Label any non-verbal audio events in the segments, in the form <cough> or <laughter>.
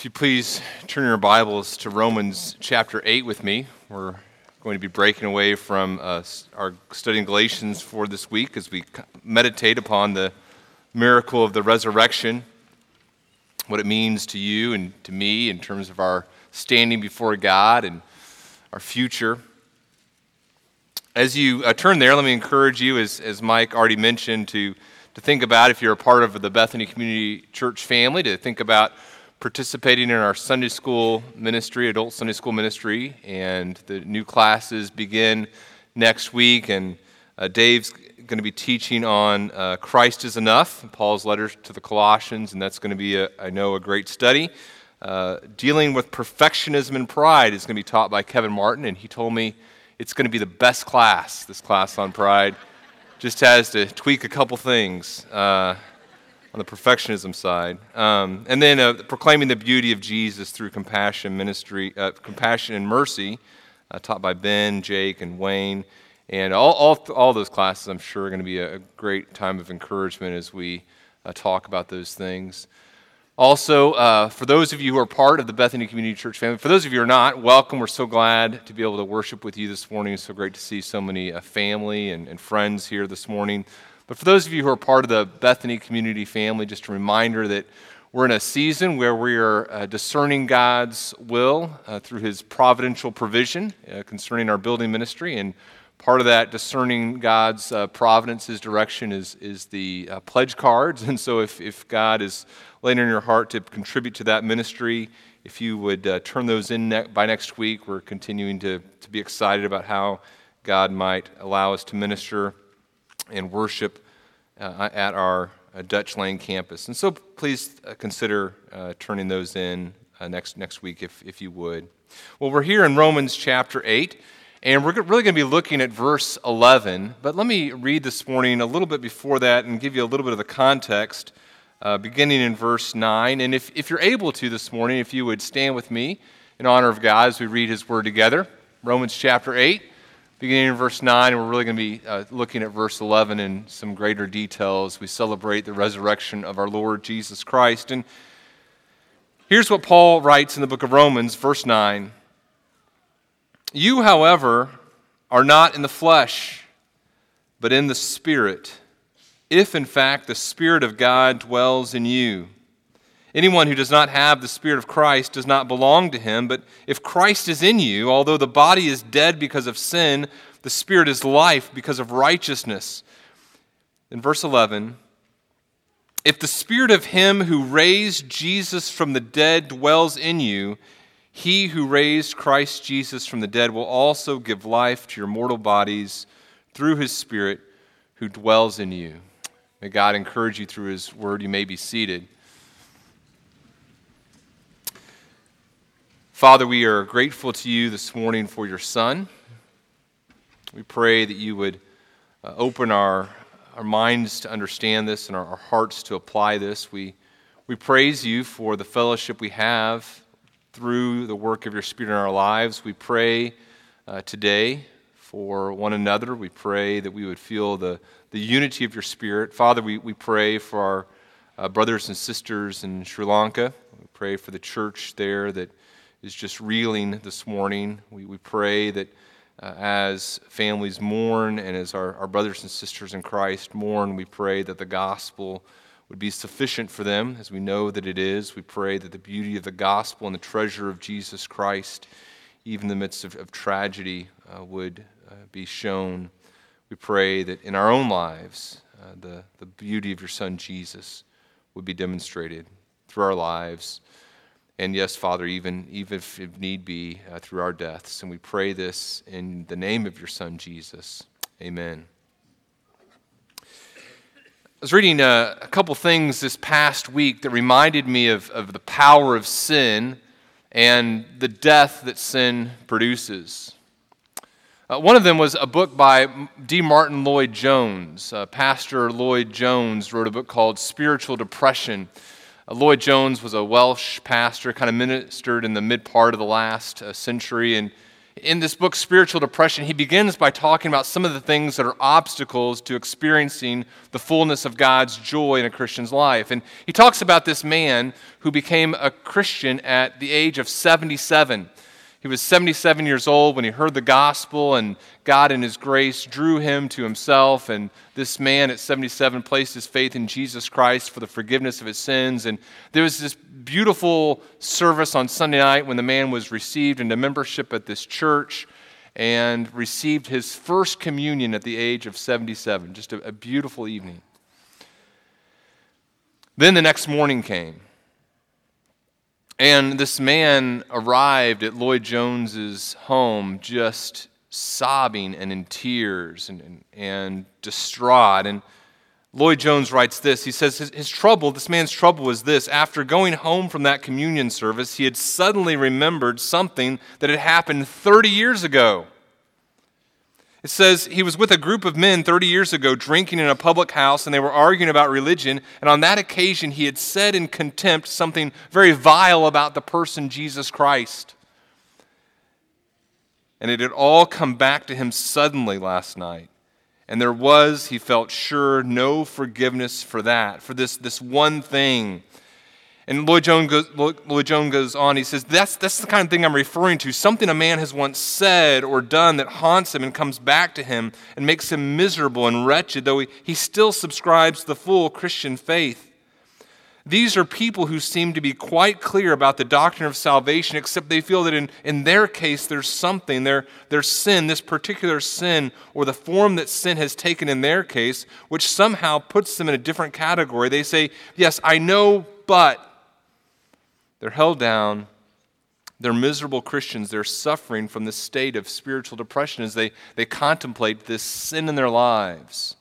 If you please turn your Bibles to Romans chapter 8 with me. We're going to be breaking away from uh, our studying Galatians for this week as we meditate upon the miracle of the resurrection, what it means to you and to me in terms of our standing before God and our future. As you uh, turn there, let me encourage you, as, as Mike already mentioned, to, to think about if you're a part of the Bethany Community Church family, to think about participating in our Sunday school ministry, adult Sunday school ministry, and the new classes begin next week. And uh, Dave's going to be teaching on uh, Christ is enough, Paul's letter to the Colossians, and that's going to be, a, I know, a great study. Uh, dealing with perfectionism and pride is going to be taught by Kevin Martin, and he told me it's going to be the best class, this class on pride. Just has to tweak a couple things. Uh, on the perfectionism side. Um, and then uh, proclaiming the beauty of Jesus through compassion ministry, uh, compassion and mercy, uh, taught by Ben, Jake, and Wayne. And all, all, all those classes, I'm sure, are going to be a, great time of encouragement as we uh, talk about those things. Also, uh, for those of you who are part of the Bethany Community Church family, for those of you who are not, welcome. We're so glad to be able to worship with you this morning. It's so great to see so many uh, family and, and friends here this morning. But for those of you who are part of the Bethany community family, just a reminder that we're in a season where we are uh, discerning God's will uh, through His providential provision uh, concerning our building ministry. And part of that discerning God's uh, providence, His direction, is, is the uh, pledge cards. <laughs> And so if, if God is laying in your heart to contribute to that ministry, if you would uh, turn those in ne- by next week, we're continuing to, to be excited about how God might allow us to minister and worship uh, at our uh, Dutch Lane campus. And so please uh, consider uh, turning those in uh, next, next week if, if you would. Well, we're here in Romans chapter 8, and we're really going to be looking at verse 11. But let me read this morning a little bit before that and give you a little bit of the context, beginning in verse 9. And if, if you're able to this morning, if you would stand with me in honor of God as we read his word together. Romans chapter 8 beginning in verse 9, and we're really going to be uh, looking at verse 11 in some greater details. we celebrate the resurrection of our Lord Jesus Christ. And here's what Paul writes in the book of Romans, verse 9 You, however, are not in the flesh, but in the Spirit, if in fact the Spirit of God dwells in you. Anyone who does not have the Spirit of Christ does not belong to him, but if Christ is in you, although the body is dead because of sin, the Spirit is life because of righteousness. In verse 11, if the Spirit of him who raised Jesus from the dead dwells in you, he who raised Christ Jesus from the dead will also give life to your mortal bodies through his Spirit who dwells in you. May God encourage you through his word. You may be seated. Father, we are grateful to you this morning for your Son. We pray that you would uh, open our, our minds to understand this and our, our, hearts to apply this. We, we praise you for the fellowship we have through the work of your Spirit in our lives. We pray uh, today for one another. We pray that we would feel the, the unity of your Spirit. Father, we, we pray for our uh, brothers and sisters in Sri Lanka. We pray for the church there that is just reeling this morning. We, we pray that uh, as families mourn and as our, our brothers and sisters in Christ mourn, we pray that the gospel would be sufficient for them, as we know that it is. We pray that the beauty of the gospel and the treasure of Jesus Christ, even in the midst of, of tragedy, uh, would uh, be shown. We pray that in our own lives, uh, the, the beauty of your Son Jesus would be demonstrated through our lives and yes, Father, even, even if need be uh, through our deaths. And we pray this in the name of your Son, Jesus. Amen. I was reading uh, a couple things this past week that reminded me of, of the power of sin and the death that sin produces. Uh, one of them was a book by D. Martyn Lloyd Jones. Uh, Pastor Lloyd Jones wrote a book called Spiritual Depression. Uh, Lloyd Jones was a Welsh pastor, kind of ministered in the mid part of the last uh, century. And in this book, Spiritual Depression, he begins by talking about some of the things that are obstacles to experiencing the fullness of God's joy in a Christian's life. And he talks about this man who became a Christian at the age of 77. He was 77 years old when he heard the gospel, and God, in his grace, drew him to himself. And this man at 77 placed his faith in Jesus Christ for the forgiveness of his sins. And there was this beautiful service on Sunday night when the man was received into membership at this church and received his first communion at the age of 77. Just a, a beautiful evening. Then the next morning came. And this man arrived at Lloyd Jones's home just sobbing and in tears and, and, and distraught. And Lloyd Jones writes this. He says his, his trouble, this man's trouble was this. After going home from that communion service, he had suddenly remembered something that had happened 30 years ago. It says he was with a group of men 30 years ago drinking in a public house and they were arguing about religion. And on that occasion, he had said in contempt something very vile about the person Jesus Christ. And it had all come back to him suddenly last night. And there was, he felt sure, no forgiveness for that, for this, this one thing and Lloyd Jones, goes, goes on, he says, that's, that's the kind of thing I'm referring to. Something a man has once said or done that haunts him and comes back to him and makes him miserable and wretched, though he, he still subscribes to the full Christian faith. These are people who seem to be quite clear about the doctrine of salvation, except they feel that in, in their case there's something, their, their sin, this particular sin, or the form that sin has taken in their case, which somehow puts them in a different category. They say, Yes, I know, but they're held down. They're miserable Christians. They're suffering from this state of spiritual depression as they, they contemplate this sin in their lives.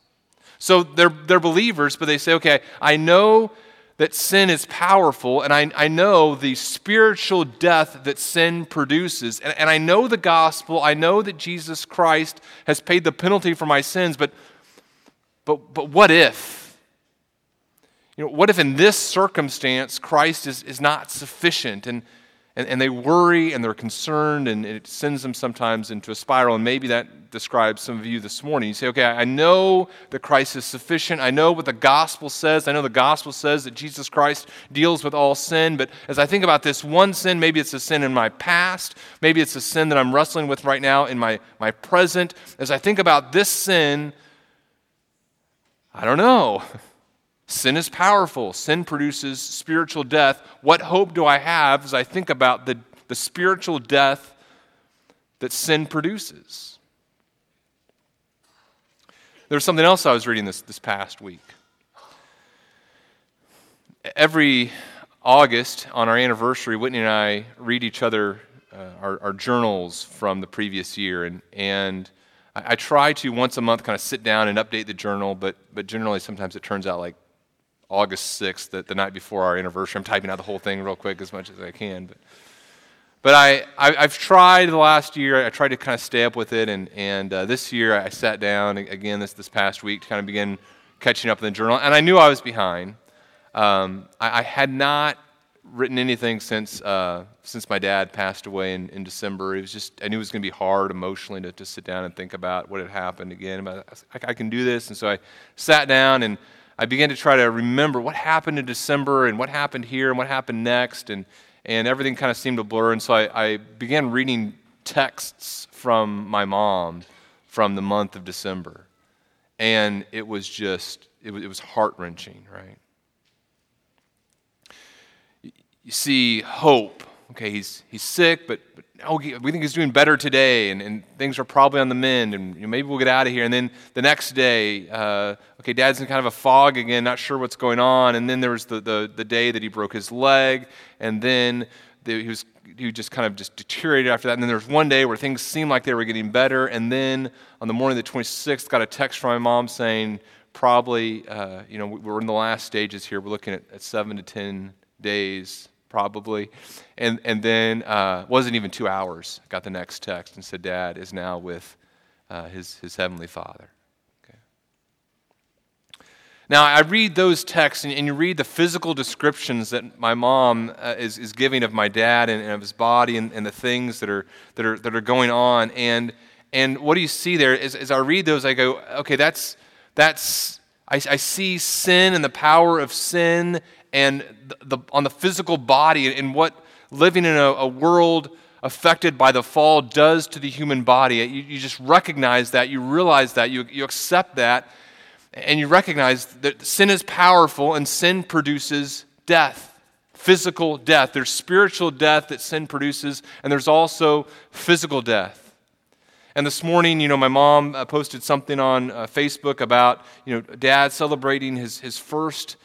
So they're, they're believers, but they say, okay, I know that sin is powerful, and I, I know the spiritual death that sin produces. And, and I know the gospel. I know that Jesus Christ has paid the penalty for my sins, but, but, but what if? You know, what if in this circumstance Christ is, is not sufficient and, and, and they worry and they're concerned and it sends them sometimes into a spiral? And maybe that describes some of you this morning. You say, okay, I know that Christ is sufficient. I know what the gospel says. I know the gospel says that Jesus Christ deals with all sin. But as I think about this one sin, maybe it's a sin in my past. Maybe it's a sin that I'm wrestling with right now in my, my present. As I think about this sin, I don't know. <laughs> Sin is powerful. Sin produces spiritual death. What hope do I have as I think about the, the spiritual death that sin produces? There's something else I was reading this, this past week. Every August, on our anniversary, Whitney and I read each other uh, our, our, journals from the previous year. And, and I, I try to once a month kind of sit down and update the journal, but, but generally sometimes it turns out like August 6th, the, the night before our anniversary. I'm typing out the whole thing real quick as much as I can. But, but I, I, have tried the last year, I tried to kind of stay up with it. And, and uh, this year I sat down again this, this past week to kind of begin catching up in the journal. And I knew I was behind. Um, I, I, had not written anything since, uh, since my dad passed away in, in December. It was just, I knew it was going to be hard emotionally to, to sit down and think about what had happened again. But I, I can do this. And so I sat down and I began to try to remember what happened in December and what happened here and what happened next, and, and everything kind of seemed to blur. And so I, I began reading texts from my mom from the month of December. And it was just, it was, it was heart wrenching, right? You see hope. Okay, he's, he's sick, but, but oh, we think he's doing better today, and, and things are probably on the mend, and you know, maybe we'll get out of here. And then the next day, uh, okay, dad's in kind of a fog again, not sure what's going on. And then there was the, the, the day that he broke his leg, and then the, he was he just kind of just deteriorated after that. And then there was one day where things seemed like they were getting better, and then on the morning of the 26th, got a text from my mom saying, probably, uh, you know, we're in the last stages here. We're looking at, at seven to 10 days probably. And, and then uh, wasn't even two hours, got the next text and said, Dad is now with uh, his, his heavenly Father. Okay. Now, I read those texts, and, and you read the physical descriptions that my mom uh, is, is giving of my dad and, and of his body and, and, the things that are, that, are, that are going on. And, and what do you see there? As, as I read those, I go, okay, that's, that's I, I see sin and the power of sin and the, the on the physical body and what living in a, a, world affected by the fall does to the human body. You, you just recognize that, you realize that, you, you accept that and you recognize that sin is powerful and sin produces death, physical death. There's spiritual death that sin produces, and there's also physical death. And this morning, you know, my mom uh, posted something on uh, Facebook about, you know, dad celebrating his, his first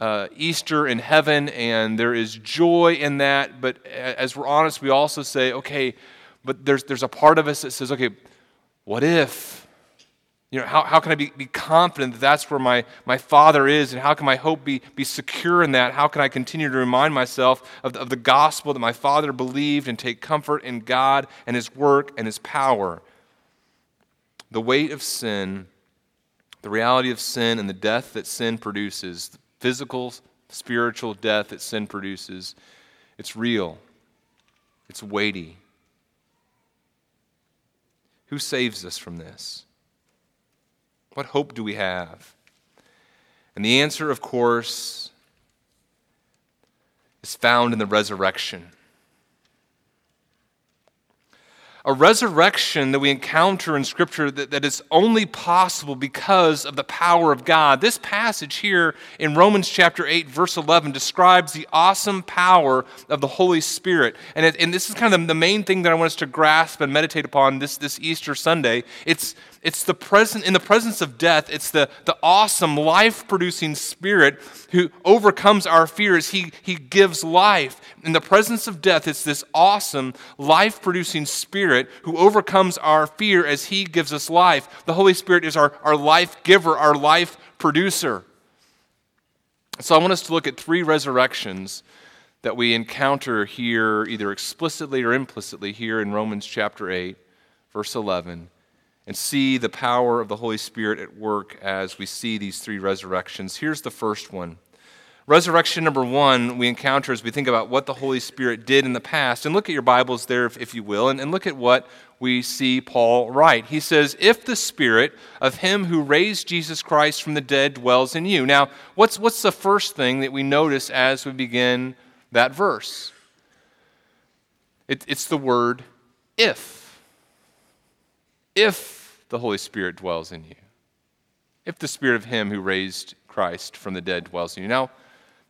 uh, Easter in heaven, and there is joy in that. But as we're honest, we also say, okay, but there's, there's a part of us that says, okay, what if? You know, how, how can I be, be confident that that's where my, my Father is, and how can my hope be, be secure in that? How can I continue to remind myself of, of the gospel that my Father believed and take comfort in God and His work and His power? The weight of sin, the reality of sin, and the death that sin produces, the physical, spiritual death that sin produces, it's real, it's weighty. Who saves us from this? What hope do we have? And the answer, of course, is found in the resurrection a resurrection that we encounter in Scripture that, that is only possible because of the power of God. This passage here in Romans chapter 8, verse 11, describes the awesome power of the Holy Spirit. And, it, and this is kind of the main thing that I want us to grasp and meditate upon this, this Easter Sunday. It's, it's the present, in the presence of death, it's the, the awesome, life producing Spirit who overcomes our fears. He, he gives life. In the presence of death, it's this awesome, life producing Spirit who overcomes our fear as He gives us life. The Holy Spirit is our, our life giver, our life producer. So I want us to look at three resurrections that we encounter here, either explicitly or implicitly, here in Romans chapter 8, verse 11 and see the power of the Holy Spirit at work as we see these three resurrections. Here's the first one. Resurrection number one, we encounter as we think about what the Holy Spirit did in the past. And look at your Bibles there, if, if you will, and, and look at what we see Paul write. He says, If the Spirit of Him who raised Jesus Christ from the dead dwells in you. Now, what's, what's the first thing that we notice as we begin that verse? It, it's the word if. If the Holy Spirit dwells in you. If the Spirit of Him who raised Christ from the dead dwells in you. Now,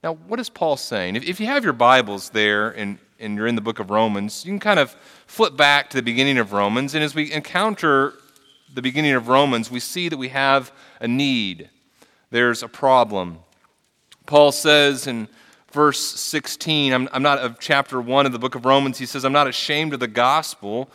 now what is Paul saying? If, if you have your Bibles there and, and you're in the book of Romans, you can kind of flip back to the beginning of Romans. And as we encounter the beginning of Romans, we see that we have a need, there's a problem. Paul says in verse 16, I'm, I'm not of chapter 1 of the book of Romans, he says, I'm not ashamed of the gospel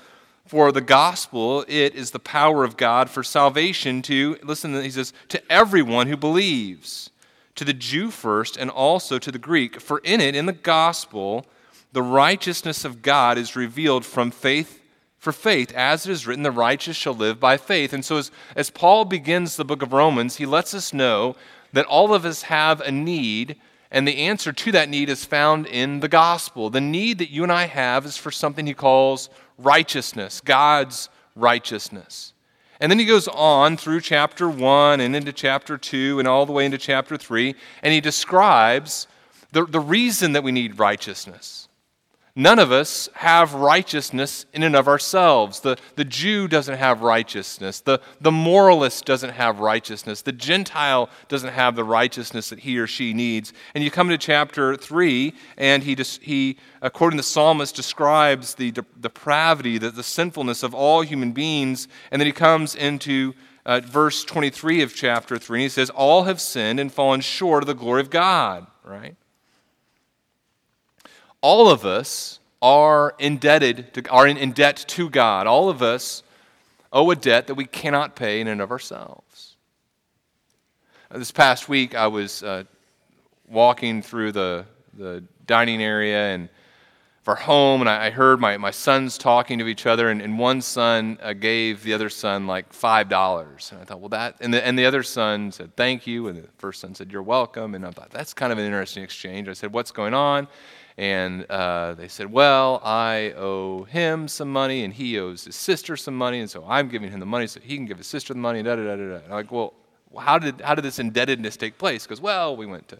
for the gospel, it is the power of God for salvation to, listen, he says, to everyone who believes, to the Jew first and also to the Greek. For in it, in the gospel, the righteousness of God is revealed from faith for faith. As it is written, the righteous shall live by faith. And so, as, as Paul begins the book of Romans, he lets us know that all of us have a need, and the answer to that need is found in the gospel. The need that you and I have is for something he calls righteousness, God's righteousness. And then he goes on through chapter 1 and into chapter 2 and all the way into chapter 3, and he describes the, the reason that we need righteousness. None of us have righteousness in and of ourselves. The, the Jew doesn't have righteousness. The, the moralist doesn't have righteousness. The Gentile doesn't have the righteousness that he or she needs. And you come to chapter 3, and he, he according to the psalmist, describes the depravity, the, the sinfulness of all human beings. And then he comes into uh, verse 23 of chapter 3, and he says, All have sinned and fallen short of the glory of God, right? All of us are indebted to, are in, debt to God. All of us owe a debt that we cannot pay in and of ourselves. Uh, this past week, I was uh, walking through the, the dining area and of our home, and I, I heard my, my sons talking to each other, and, and one son uh, gave the other son like $5. And I thought, well, that, and the, and the other son said, thank you, and the first son said, you're welcome. And I thought, that's kind of an interesting exchange. I said, what's going on? And uh, they said, Well, I owe him some money, and he owes his sister some money, and so I'm giving him the money so he can give his sister the money, da da da da. da. I'm like, Well, how did, how did this indebtedness take place? Because, well, we went to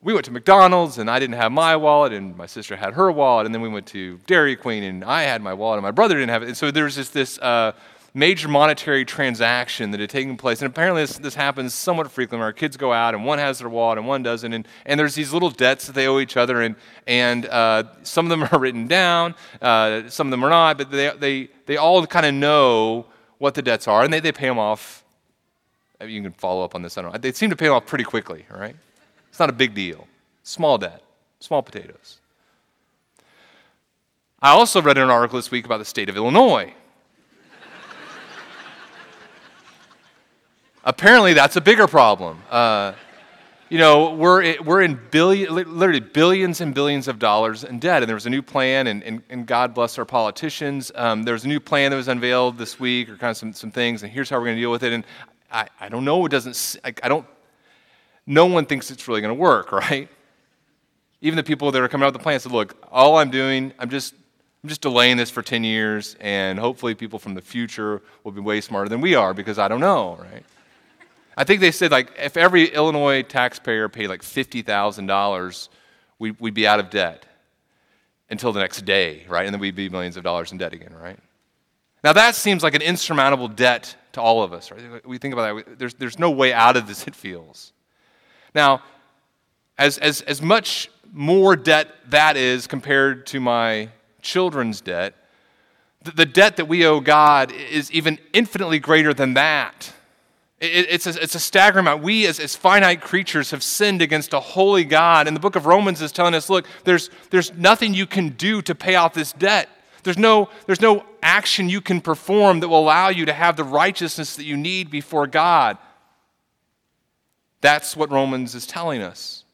we went to McDonald's and I didn't have my wallet and my sister had her wallet and then we went to Dairy Queen and I had my wallet and my brother didn't have it. And so there's just this uh, major monetary transaction that had taken place. And apparently this, this happens somewhat frequently our kids go out and one has their wallet and one doesn't. And, and there's these little debts that they owe each other and, and uh, some of them <laughs> are written down, uh, some of them are not, but they, they, they all kind of know what the debts are and they, they pay them off. You can follow up on this. I don't know. They seem to pay them off pretty quickly, all right? It's not a big deal. Small debt, small potatoes. I also read an article this week about the state of Illinois. <laughs> Apparently, that's a bigger problem. Uh, you know, we're, we're in billion, literally billions and billions of dollars in debt. And there was a new plan, and, and, and God bless our politicians. Um, there was a new plan that was unveiled this week, or kind of some, some things, and here's how we're going to deal with it. And I, I don't know, it doesn't, I, I don't no one thinks it's really going to work, <laughs> right? Even the people that are coming out with the plan said, look, all I'm doing, I'm just, I'm just delaying this for 10 years, and hopefully people from the future will be way smarter than we are because I don't know, right? I think they said, like, if every Illinois taxpayer paid like $50,000, we, we'd be out of debt until the next day, right? And then we'd be millions of dollars in debt again, right? Now, that seems like an insurmountable debt to all of us, right? We think about that. There's, there's no way out of this, it feels. Now, as, as, as much more debt that is compared to my children's debt, the, the debt that we owe God is even infinitely greater than that. It, it's, a, it's a staggering amount. We, as, as finite creatures, have sinned against a holy God. And the book of Romans is telling us look, there's, there's nothing you can do to pay off this debt. There's no, there's no action you can perform that will allow you to have the righteousness that you need before God. That's what Romans is telling us.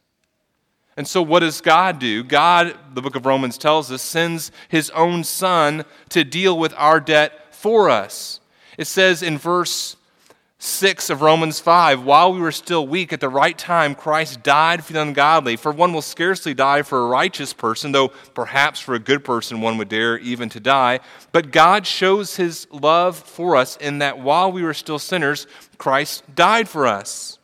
And so, what does God do? God, the book of Romans tells us, sends his own son to deal with our debt for us. It says in verse 6 of Romans 5 While we were still weak, at the right time, Christ died for the ungodly. For one will scarcely die for a righteous person, though perhaps for a good person one would dare even to die. But God shows his love for us in that while we were still sinners, Christ died for us.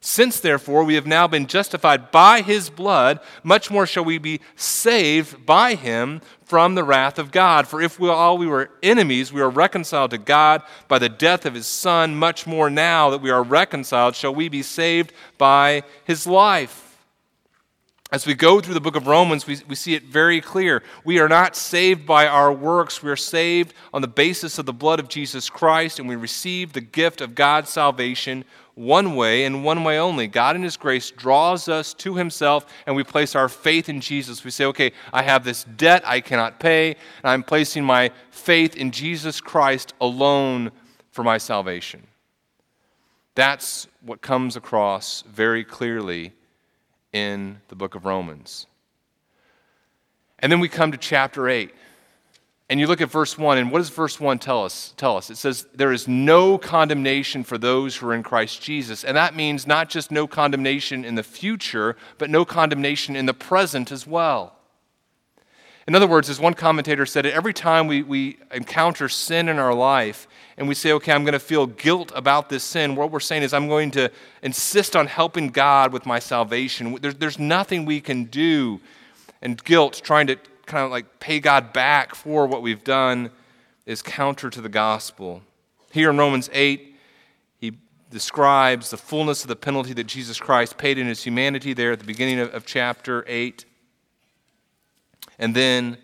Since, therefore, we have now been justified by his blood, much more shall we be saved by him from the wrath of God. For if while we were enemies, we are reconciled to God by the death of his Son, much more now that we are reconciled, shall we be saved by his life. As we go through the book of Romans, we, we see it very clear. We are not saved by our works. We are saved on the basis of the blood of Jesus Christ, and we receive the gift of God's salvation one way and one way only. God, in His grace, draws us to Himself, and we place our faith in Jesus. We say, okay, I have this debt I cannot pay, and I'm placing my faith in Jesus Christ alone for my salvation. That's what comes across very clearly in the book of Romans. And then we come to chapter 8. And you look at verse 1, and what does verse 1 tell us? Tell us? It says, There is no condemnation for those who are in Christ Jesus. And that means not just no condemnation in the future, but no condemnation in the present as well. In other words, as one commentator said, every time we, we encounter sin in our life and we say, okay, I'm going to feel guilt about this sin, what we're saying is, I'm going to insist on helping God with my salvation. There's, there's nothing we can do. And guilt, trying to kind of like pay God back for what we've done, is counter to the gospel. Here in Romans 8, he describes the fullness of the penalty that Jesus Christ paid in his humanity there at the beginning of, of chapter 8. And then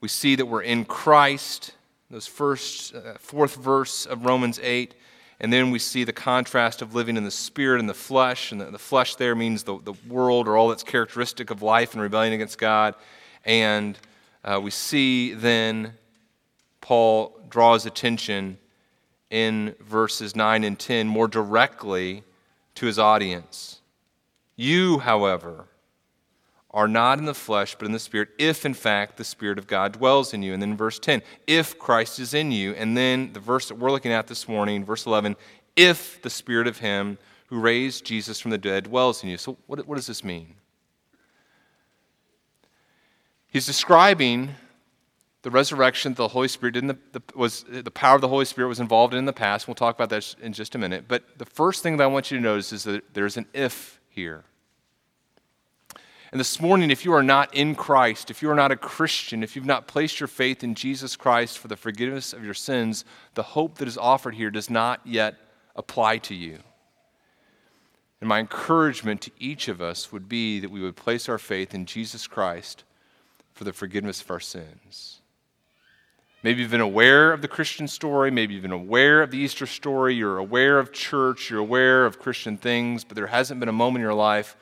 we see that we're in Christ, those first, uh, fourth verse of Romans 8. And then we see the contrast of living in the spirit and the flesh. And the, the flesh there means the, the world or all that's characteristic of life and rebellion against God. And uh, we see then Paul draws attention in verses 9 and 10 more directly to his audience. You, however, are not in the flesh, but in the Spirit, if in fact the Spirit of God dwells in you. And then verse 10, if Christ is in you. And then the verse that we're looking at this morning, verse 11, if the Spirit of Him who raised Jesus from the dead dwells in you. So, what, what does this mean? He's describing the resurrection the Holy Spirit the, the, was the power of the Holy Spirit was involved in, in the past. We'll talk about that in just a minute. But the first thing that I want you to notice is that there's an if here. And this morning, if you are not in Christ, if you are not a Christian, if you've not placed your faith in Jesus Christ for the forgiveness of your sins, the hope that is offered here does not yet apply to you. And my encouragement to each of us would be that we would place our faith in Jesus Christ for the forgiveness of our sins. Maybe you've been aware of the Christian story. Maybe you've been aware of the Easter story. You're aware of church. You're aware of Christian things, but there hasn't been a moment in your life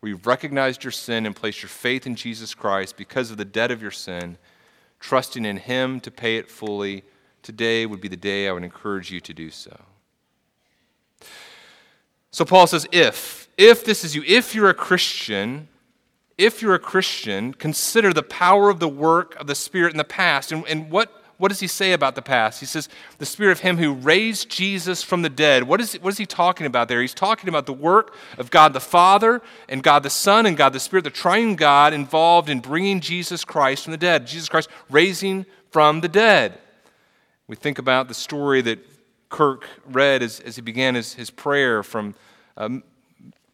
where you've recognized your sin and placed your faith in Jesus Christ because of the debt of your sin, trusting in Him to pay it fully, today would be the day I would encourage you to do so. So Paul says, if, if this is you, if you're a Christian, if you're a Christian, consider the power of the work of the Spirit in the past. And, and what what does he say about the past? He says, the spirit of him who raised Jesus from the dead. What is, what is he talking about there? He's talking about the work of God the Father and God the Son and God the Spirit, the triune God involved in bringing Jesus Christ from the dead. Jesus Christ raising from the dead. We think about the story that Kirk read as, as he began his, his prayer from um,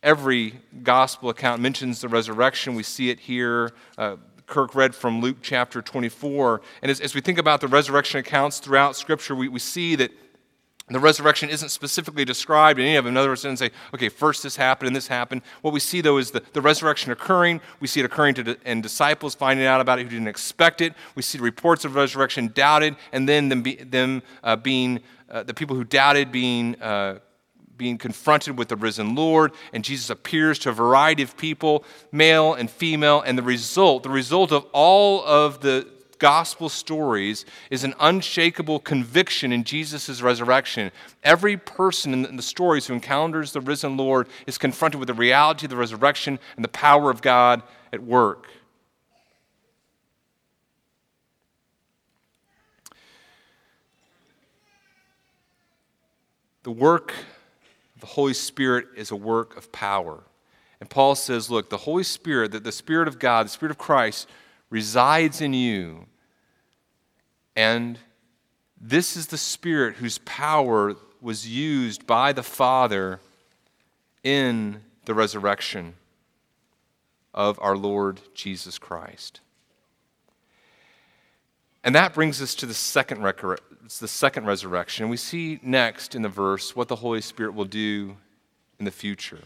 every gospel account mentions the resurrection. We see it here. Uh, Kirk read from Luke chapter 24. And as, as we think about the resurrection accounts throughout Scripture, we, we see that the resurrection isn't specifically described in any of them. In other words, it doesn't say, okay, first this happened and this happened. What we see, though, is the, the resurrection occurring. We see it occurring to and disciples finding out about it who didn't expect it. We see reports of resurrection doubted, and then them, be, them uh, being, uh, the people who doubted being uh, being confronted with the risen Lord, and Jesus appears to a variety of people, male and female, and the result, the result of all of the gospel stories is an unshakable conviction in Jesus' resurrection. Every person in the stories who encounters the risen Lord is confronted with the reality of the resurrection and the power of God at work. The work the Holy Spirit is a work of power. And Paul says, look, the Holy Spirit, that the Spirit of God, the Spirit of Christ, resides in you. And this is the Spirit whose power was used by the Father in the resurrection of our Lord Jesus Christ. And that brings us to the second, the second resurrection. We see next in the verse what the Holy Spirit will do in the future.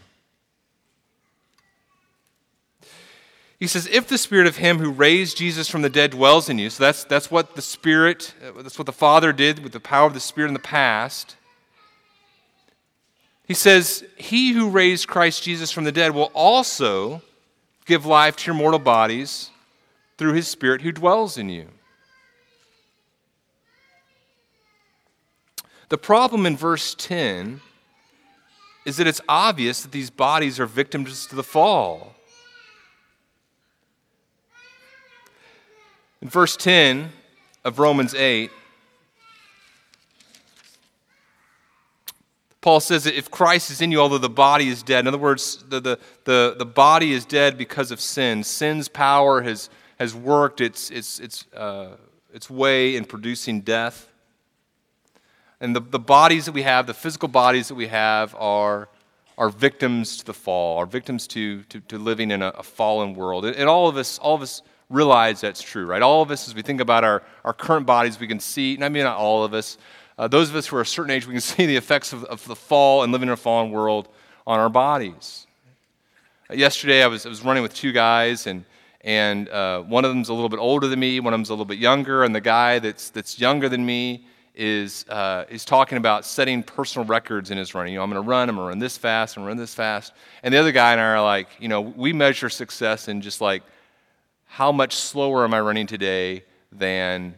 He says, if the spirit of him who raised Jesus from the dead dwells in you, so that's, that's what the Spirit, that's what the Father did with the power of the Spirit in the past. He says, He who raised Christ Jesus from the dead will also give life to your mortal bodies through his Spirit who dwells in you. The problem in verse 10 is that it's obvious that these bodies are victims to the fall. In verse 10 of Romans 8, Paul says that if Christ is in you, although the body is dead, in other words, the, the, the, the body is dead because of sin. Sin's power has, has worked its, its, its, uh, its way in producing death. And the, the bodies that we have, the physical bodies that we have, are, are victims to the fall, are victims to, to, to living in a, a fallen world. And, all of us, all of us realize that's true, right? All of us, as we think about our, our current bodies, we can see, and I mean not all of us, uh, those of us who are a certain age, we can <laughs> see the effects of, of the fall and living in a fallen world on our bodies. Uh, yesterday, I was, I was running with two guys, and, and uh, one of them's a little bit older than me, one of them's a little bit younger, and the guy that's, that's younger than me, is, uh, is talking about setting personal records in his running. You know, I'm going to run, I'm going to run this fast, I'm going to run this fast. And the other guy and I are like, you know, we measure success in just like, how much slower am I running today than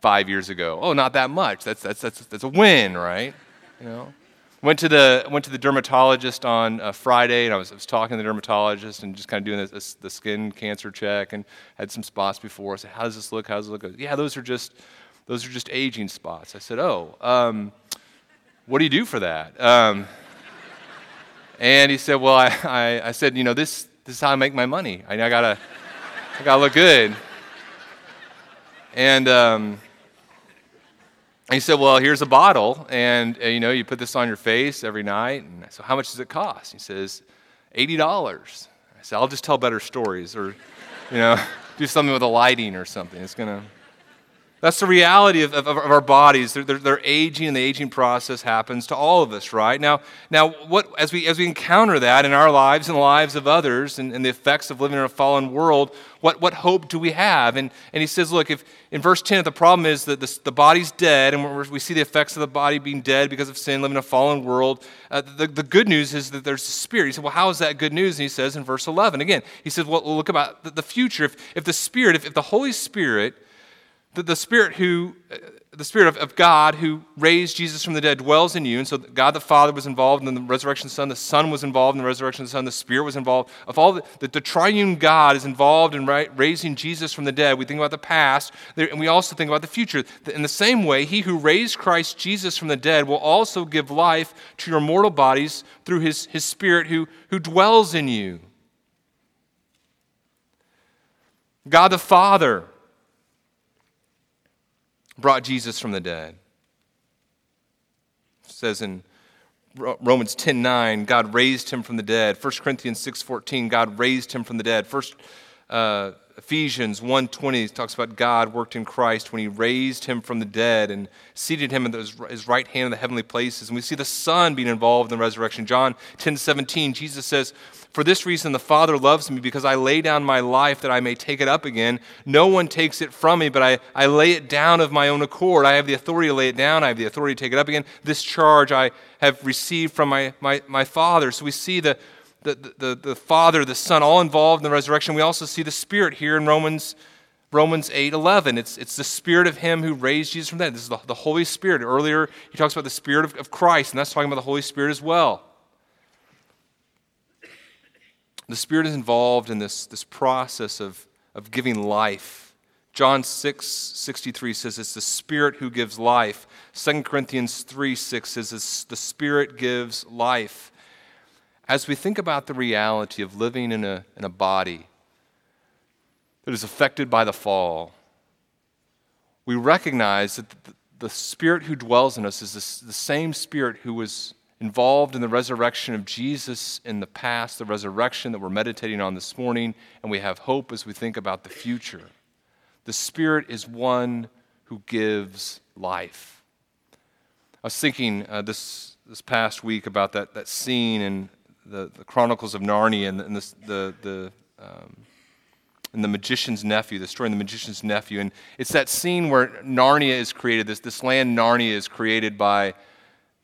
five years ago? Oh, not that much. That's, that's, that's, that's a win, right? You know? Went to the, went to the dermatologist on uh, Friday, and I was, I was talking to the dermatologist and just kind of doing the skin cancer check and had some spots before. I said, How does this look? How does it look? Goes, yeah, those are just, those are just aging spots. I said, Oh, um, what do you do for that? Um, and he said, Well, I, I, I, said, You know, this, this is how I make my money. I, I, gotta, I gotta look good. And, um, he said, Well, here's a bottle, and uh, you know, you put this on your face every night. And so, how much does it cost? He says, $80. I said, I'll just tell better stories or, you know, <laughs> do something with the lighting or something. It's going to. That's the reality of, of, of our bodies. They're, they're, they're, aging, and the aging process happens to all of us, right? Now, now what, as, we, as we encounter that in our lives and the lives of others and, and the effects of living in a fallen world, what, what hope do we have? And, and he says, look, if in verse 10, the problem is that the, the body's dead, and we see the effects of the body being dead because of sin, living in a fallen world. Uh, the, the good news is that there's a spirit. He said, well, how is that good news? And he says in verse 11, again, he says, well, look about the, the future. If, if the Spirit, if, if the Holy Spirit the, the Spirit who, uh, the Spirit of, of God who raised Jesus from the dead dwells in you. And so God the Father was involved in the resurrection of the Son. The Son was involved in the resurrection of the Son. The Spirit was involved. Of all the, the, the triune God is involved in right, raising Jesus from the dead. We think about the past, and we also think about the future. In the same way, he who raised Christ Jesus from the dead will also give life to your mortal bodies through his, his Spirit who, who dwells in you. God the Father brought Jesus from the dead. It says in Romans 10 9, God raised him from the dead. 1 Corinthians 6 14, God raised him from the dead. First uh, Ephesians 1 20 talks about God worked in Christ when he raised him from the dead and seated him at his right hand in the heavenly places. And we see the Son being involved in the resurrection. John 10 17, Jesus says, for this reason, the Father loves me because I lay down my life that I may take it up again. No one takes it from me, but I, I lay it down of my own accord. I have the authority to lay it down, I have the authority to take it up again. This charge I have received from my, my, my Father. So we see the, the, the, the Father, the Son, all involved in the resurrection. We also see the Spirit here in Romans. Romans 8 11. It's, it's the Spirit of Him who raised Jesus from the dead. This is the, the Holy Spirit. Earlier, he talks about the Spirit of, of Christ, and that's talking about the Holy Spirit as well. The Spirit is involved in this, this process of, of giving life. John 6 63 says it's the Spirit who gives life. 2 Corinthians 3 6 says it's the Spirit gives life. As we think about the reality of living in a, in a body that is affected by the fall, we recognize that the, the Spirit who dwells in us is the, the same Spirit who was involved in the resurrection of Jesus in the past, the resurrection that we're meditating on this morning, and we have hope as we think about the future. The Spirit is one who gives life. I was thinking uh, this, this past week about that, that scene in the, the Chronicles of Narnia and, and this, the, the, um, and the magician's nephew, the story of the magician's nephew. And it's that scene where Narnia is created, this, this land Narnia is created by,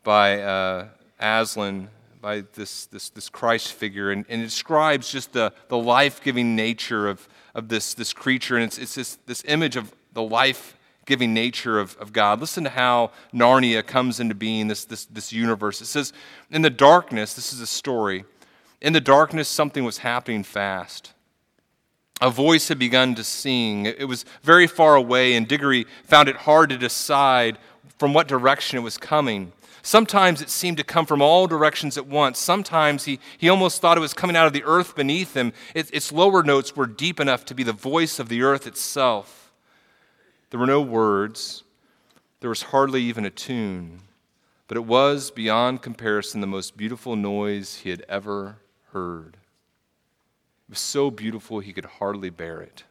by uh, Aslan by this, this, this Christ figure, and, and it describes just the, the life giving nature of, of this, this creature, and it's, it's this, this image of the life giving nature of, of God. Listen to how Narnia comes into being, this, this, this universe. It says, In the darkness, this is a story, in the darkness, something was happening fast. A voice had begun to sing. It was very far away, and Diggory found it hard to decide from what direction it was coming. Sometimes it seemed to come from all directions at once. Sometimes he, he almost thought it was coming out of the earth beneath him. It, its lower notes were deep enough to be the voice of the earth itself. There were no words, there was hardly even a tune, but it was, beyond comparison, the most beautiful noise he had ever heard. It was so beautiful he could hardly bear it.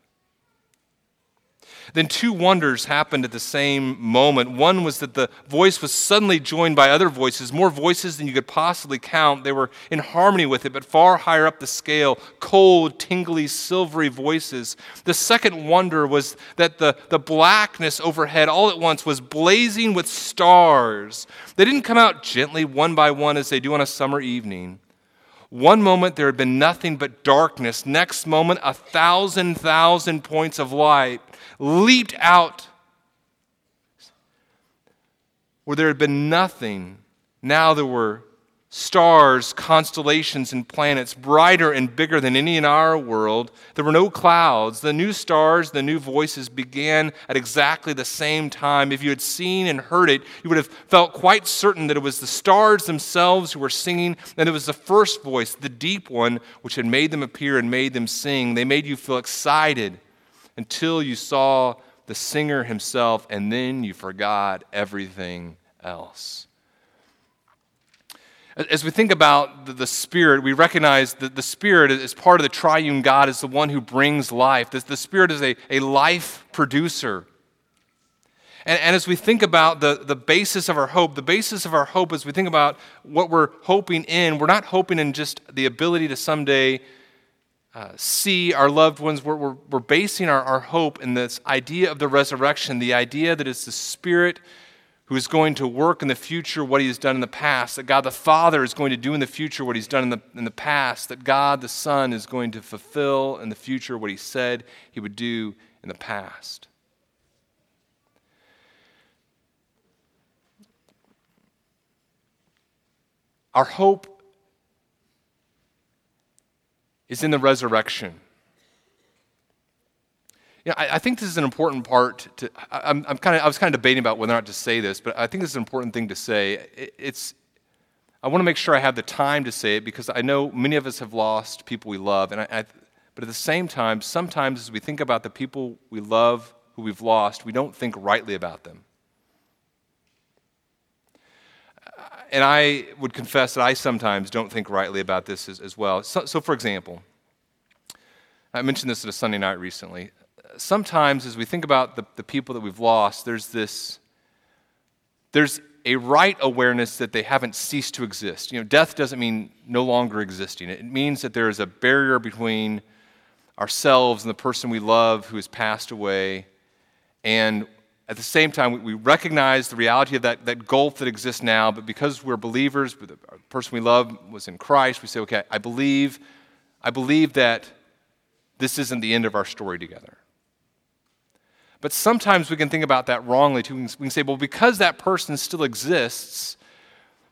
Then two wonders happened at the same moment. One was that the voice was suddenly joined by other voices, more voices than you could possibly count. They were in harmony with it, but far higher up the scale cold, tingly, silvery voices. The second wonder was that the, the blackness overhead all at once was blazing with stars. They didn't come out gently one by one as they do on a summer evening. One moment there had been nothing but darkness. Next moment, a thousand, thousand points of light leaped out where there had been nothing Now there were stars, constellations, and planets, brighter and bigger than any in our world. There were no clouds. The new stars, the new voices began at exactly the same time. If you had seen and heard it, you would have felt quite certain that it was the stars themselves who were singing, and it was the first voice, the deep one, which had made them appear and made them sing. They made you feel excited until you saw the singer himself, and then you forgot everything else. As we think about the, Spirit, we recognize that the Spirit is part of the triune God, is the one who brings life. The, Spirit is a, a life producer. And, and, as we think about the, the basis of our hope, the basis of our hope, as we think about what we're hoping in, we're not hoping in just the ability to someday uh, see our loved ones. We're, we're, we're basing our, our hope in this idea of the resurrection, the idea that it's the Spirit who is going to work in the future what he has done in the past, that God the Father is going to do in the future what he's done in the, in the past, that God the Son is going to fulfill in the future what he said he would do in the past. Our hope is in the resurrection. You know, I, I, think this is an important part to. I, am I'm kind of, I was kind of debating about whether or not to say this, but I think this is an important thing to say. It, it's, I want to make sure I have the time to say it because I know many of us have lost people we love, and I, I, but at the same time, sometimes as we think about the people we love who we've lost, we don't think rightly about them. And I would confess that I sometimes don't think rightly about this as, as well. So, so, for example, I mentioned this at a Sunday night recently sometimes as we think about the, the people that we've lost, there's this, there's a right awareness that they haven't ceased to exist. You know, death doesn't mean no longer existing. It means that there is a barrier between ourselves and the person we love who has passed away. And at the same time, we recognize the reality of that, that gulf that exists now, but because we're believers, the person we love was in Christ, we say, okay, I believe, I believe that this isn't the end of our story together. But sometimes we can think about that wrongly too. We can say, well, because that person still exists,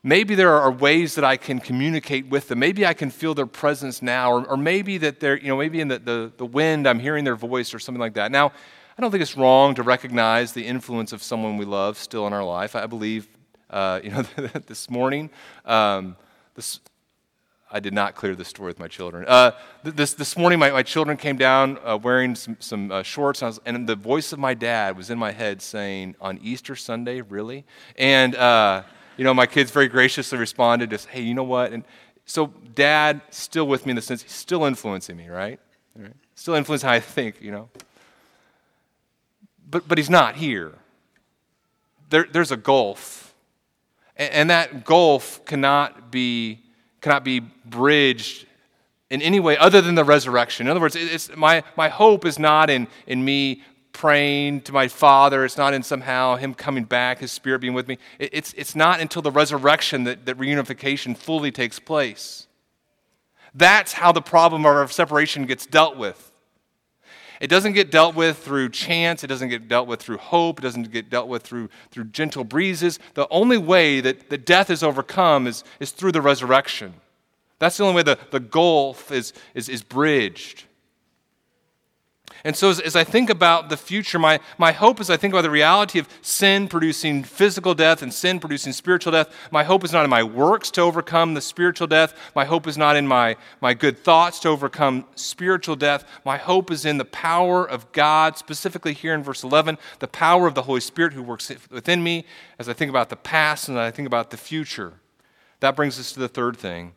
maybe there are ways that I can communicate with them. Maybe I can feel their presence now, or, or maybe that they're, you know, maybe in the, the, the wind I'm hearing their voice or something like that. Now, I don't think it's wrong to recognize the influence of someone we love still in our life. I believe, uh, you know, <laughs> this morning, um, this, I did not clear the story with my children. Uh, this, this morning, my, my children came down uh, wearing some, some uh, shorts, and, was, and, the voice of my dad was in my head saying, On Easter Sunday, really? And, uh, you know, my kids very graciously responded, just, Hey, you know what? And so, dad, still with me in the sense, he's still influencing me, right? right? Still influencing how I think, you know? But, but he's not here. There, there's a gulf. And, and that gulf cannot be cannot be bridged in any way other than the resurrection. In other words, it's, my, my hope is not in, in me praying to my Father. It's not in somehow Him coming back, His Spirit being with me. It, it's, it's not until the resurrection that, that reunification fully takes place. That's how the problem of our separation gets dealt with. It doesn't get dealt with through chance. It doesn't get dealt with through hope. It doesn't get dealt with through, through gentle breezes. The only way that, that death is overcome is, is through the resurrection. That's the only way the, the gulf is, is, is bridged. And so, as, as, I think about the future, my, my hope as I think about the reality of sin producing physical death and sin producing spiritual death, my hope is not in my works to overcome the spiritual death. My hope is not in my, my good thoughts to overcome spiritual death. My hope is in the power of God, specifically here in verse 11, the power of the Holy Spirit who works within me as I think about the past and I think about the future. That brings us to the third thing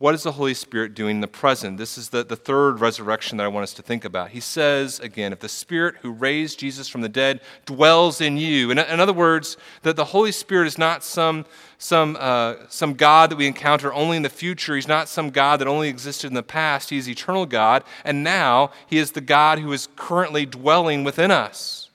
what is the Holy Spirit doing in the present? This is the, the third resurrection that I want us to think about. He says again, if the Spirit who raised Jesus from the dead dwells in you, in, in other words, that the Holy Spirit is not some, some, uh, some God that we encounter only in the future. He's not some God that only existed in the past. He is eternal God, and now He is the God who is currently dwelling within us.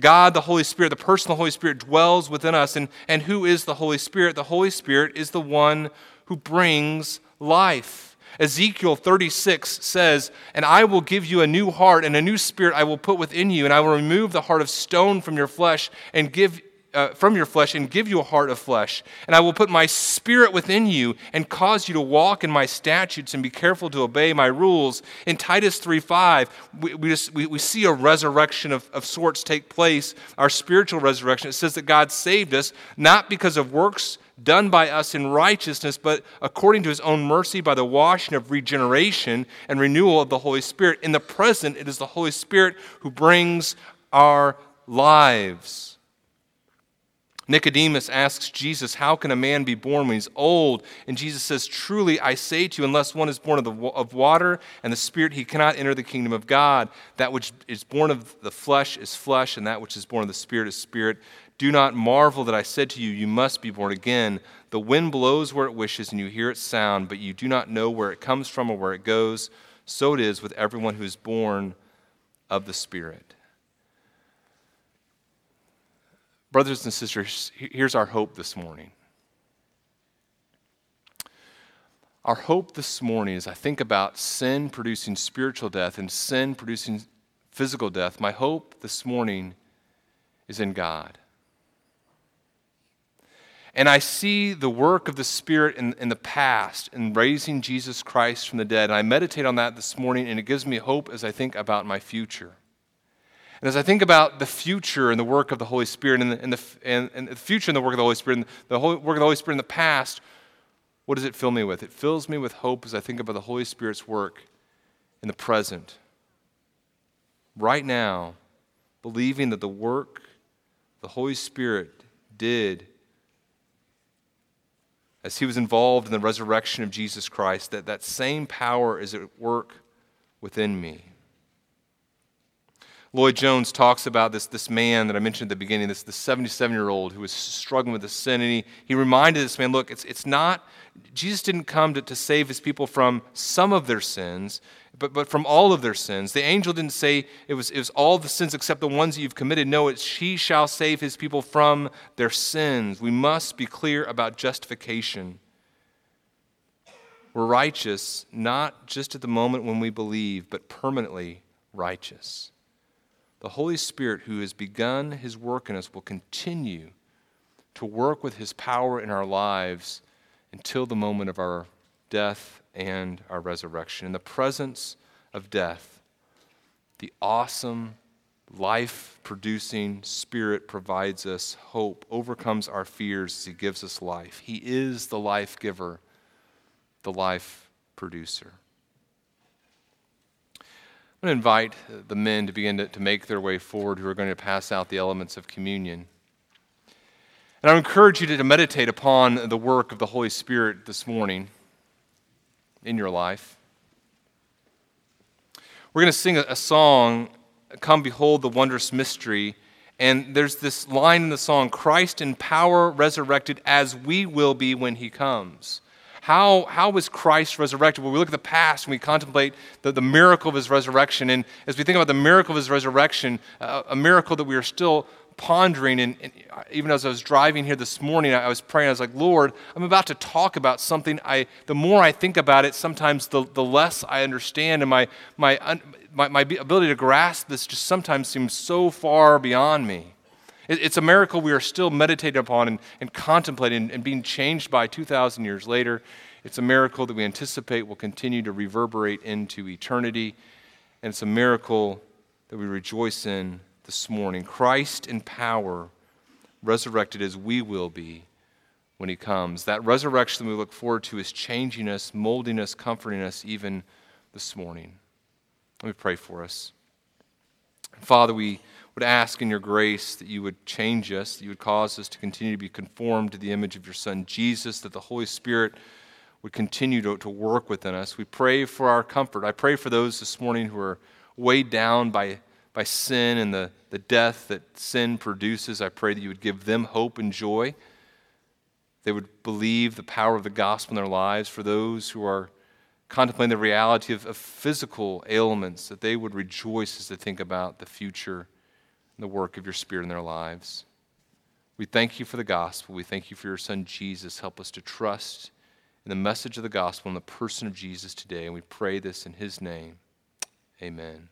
God, the Holy Spirit, the person the Holy Spirit dwells within us. And, and who is the Holy Spirit? The Holy Spirit is the one who brings life. Ezekiel 36 says, And I will give you a new heart, and a new spirit I will put within you, and I will remove the heart of stone from your flesh, and give uh, from your flesh and give you a heart of flesh. And I will put my spirit within you and cause you to walk in my statutes and be careful to obey my rules. In Titus 3.5, we, we, just, we, we see a resurrection of, of sorts take place, our spiritual resurrection. It says that God saved us not because of works done by us in righteousness, but according to his own mercy by the washing of regeneration and renewal of the Holy Spirit. In the present, it is the Holy Spirit who brings our lives. Nicodemus asks Jesus, How can a man be born when he's old? And Jesus says, Truly, I say to you, unless one is born of, the, of water and the Spirit, he cannot enter the kingdom of God. That which is born of the flesh is flesh, and that which is born of the Spirit is spirit. Do not marvel that I said to you, You must be born again. The wind blows where it wishes, and you hear its sound, but you do not know where it comes from or where it goes. So it is with everyone who is born of the Spirit. Brothers and sisters, here's our hope this morning. Our hope this morning, as I think about sin producing spiritual death and sin producing physical death, my hope this morning is in God. And I see the work of the Spirit in, in the past in raising Jesus Christ from the dead. And I meditate on that this morning, and it gives me hope as I think about my future. And as I think about the future and the work of the Holy Spirit and the, and the, and, and the future and the work of the Holy Spirit and the work of the Holy Spirit in the past, what does it fill me with? It fills me with hope as I think about the Holy Spirit's work in the present. Right now, believing that the work the Holy Spirit did as he was involved in the resurrection of Jesus Christ, that that same power is at work within me. Lloyd Jones talks about this, this man that I mentioned at the beginning, this, this 77 year old who was struggling with the sin. And he, he reminded this man look, it's, it's not, Jesus didn't come to, to save his people from some of their sins, but, but from all of their sins. The angel didn't say it was, it was all the sins except the ones that you've committed. No, it's he shall save his people from their sins. We must be clear about justification. We're righteous not just at the moment when we believe, but permanently righteous the Holy Spirit, who has begun his work in us, will continue to work with his power in our lives until the moment of our death and our resurrection. In the presence of death, the awesome, life producing Spirit provides us hope, overcomes our fears as he gives us life. He is the life giver, the life producer. I'm going to invite the men to begin to, to make their way forward who are going to pass out the elements of communion. And I encourage you to, to meditate upon the work of the Holy Spirit this morning in your life. We're going to sing a, a song, Come Behold the Wondrous Mystery. And there's this line in the song Christ in power resurrected as we will be when he comes. How, how was Christ resurrected? Well, we look at the past and we contemplate the, the miracle of his resurrection. And as we think about the miracle of his resurrection, uh, a miracle that we are still pondering, and, and, even as I was driving here this morning, I was praying. I was like, Lord, I'm about to talk about something. I, the more I think about it, sometimes the, the less I understand, and my, my, my, my ability to grasp this just sometimes seems so far beyond me. It's a miracle we are still meditating upon and, and contemplating and being changed by 2,000 years later. It's a miracle that we anticipate will continue to reverberate into eternity. And it's a miracle that we rejoice in this morning. Christ in power, resurrected as we will be when he comes. That resurrection we look forward to is changing us, molding us, comforting us even this morning. Let me pray for us. Father, we would ask in your grace that you would change us, that you would cause us to continue to be conformed to the image of your Son Jesus, that the Holy Spirit would continue to, to work within us. We pray for our comfort. I pray for those this morning who are weighed down by, by sin and the, the death that sin produces. I pray that you would give them hope and joy. They would believe the power of the gospel in their lives. For those who are contemplating the reality of, of physical ailments, that they would rejoice as they think about the future the work of your Spirit in their lives. We thank you for the gospel. We thank you for your Son, Jesus. Help us to trust in the message of the gospel and the person of Jesus today. And we pray this in his name. Amen.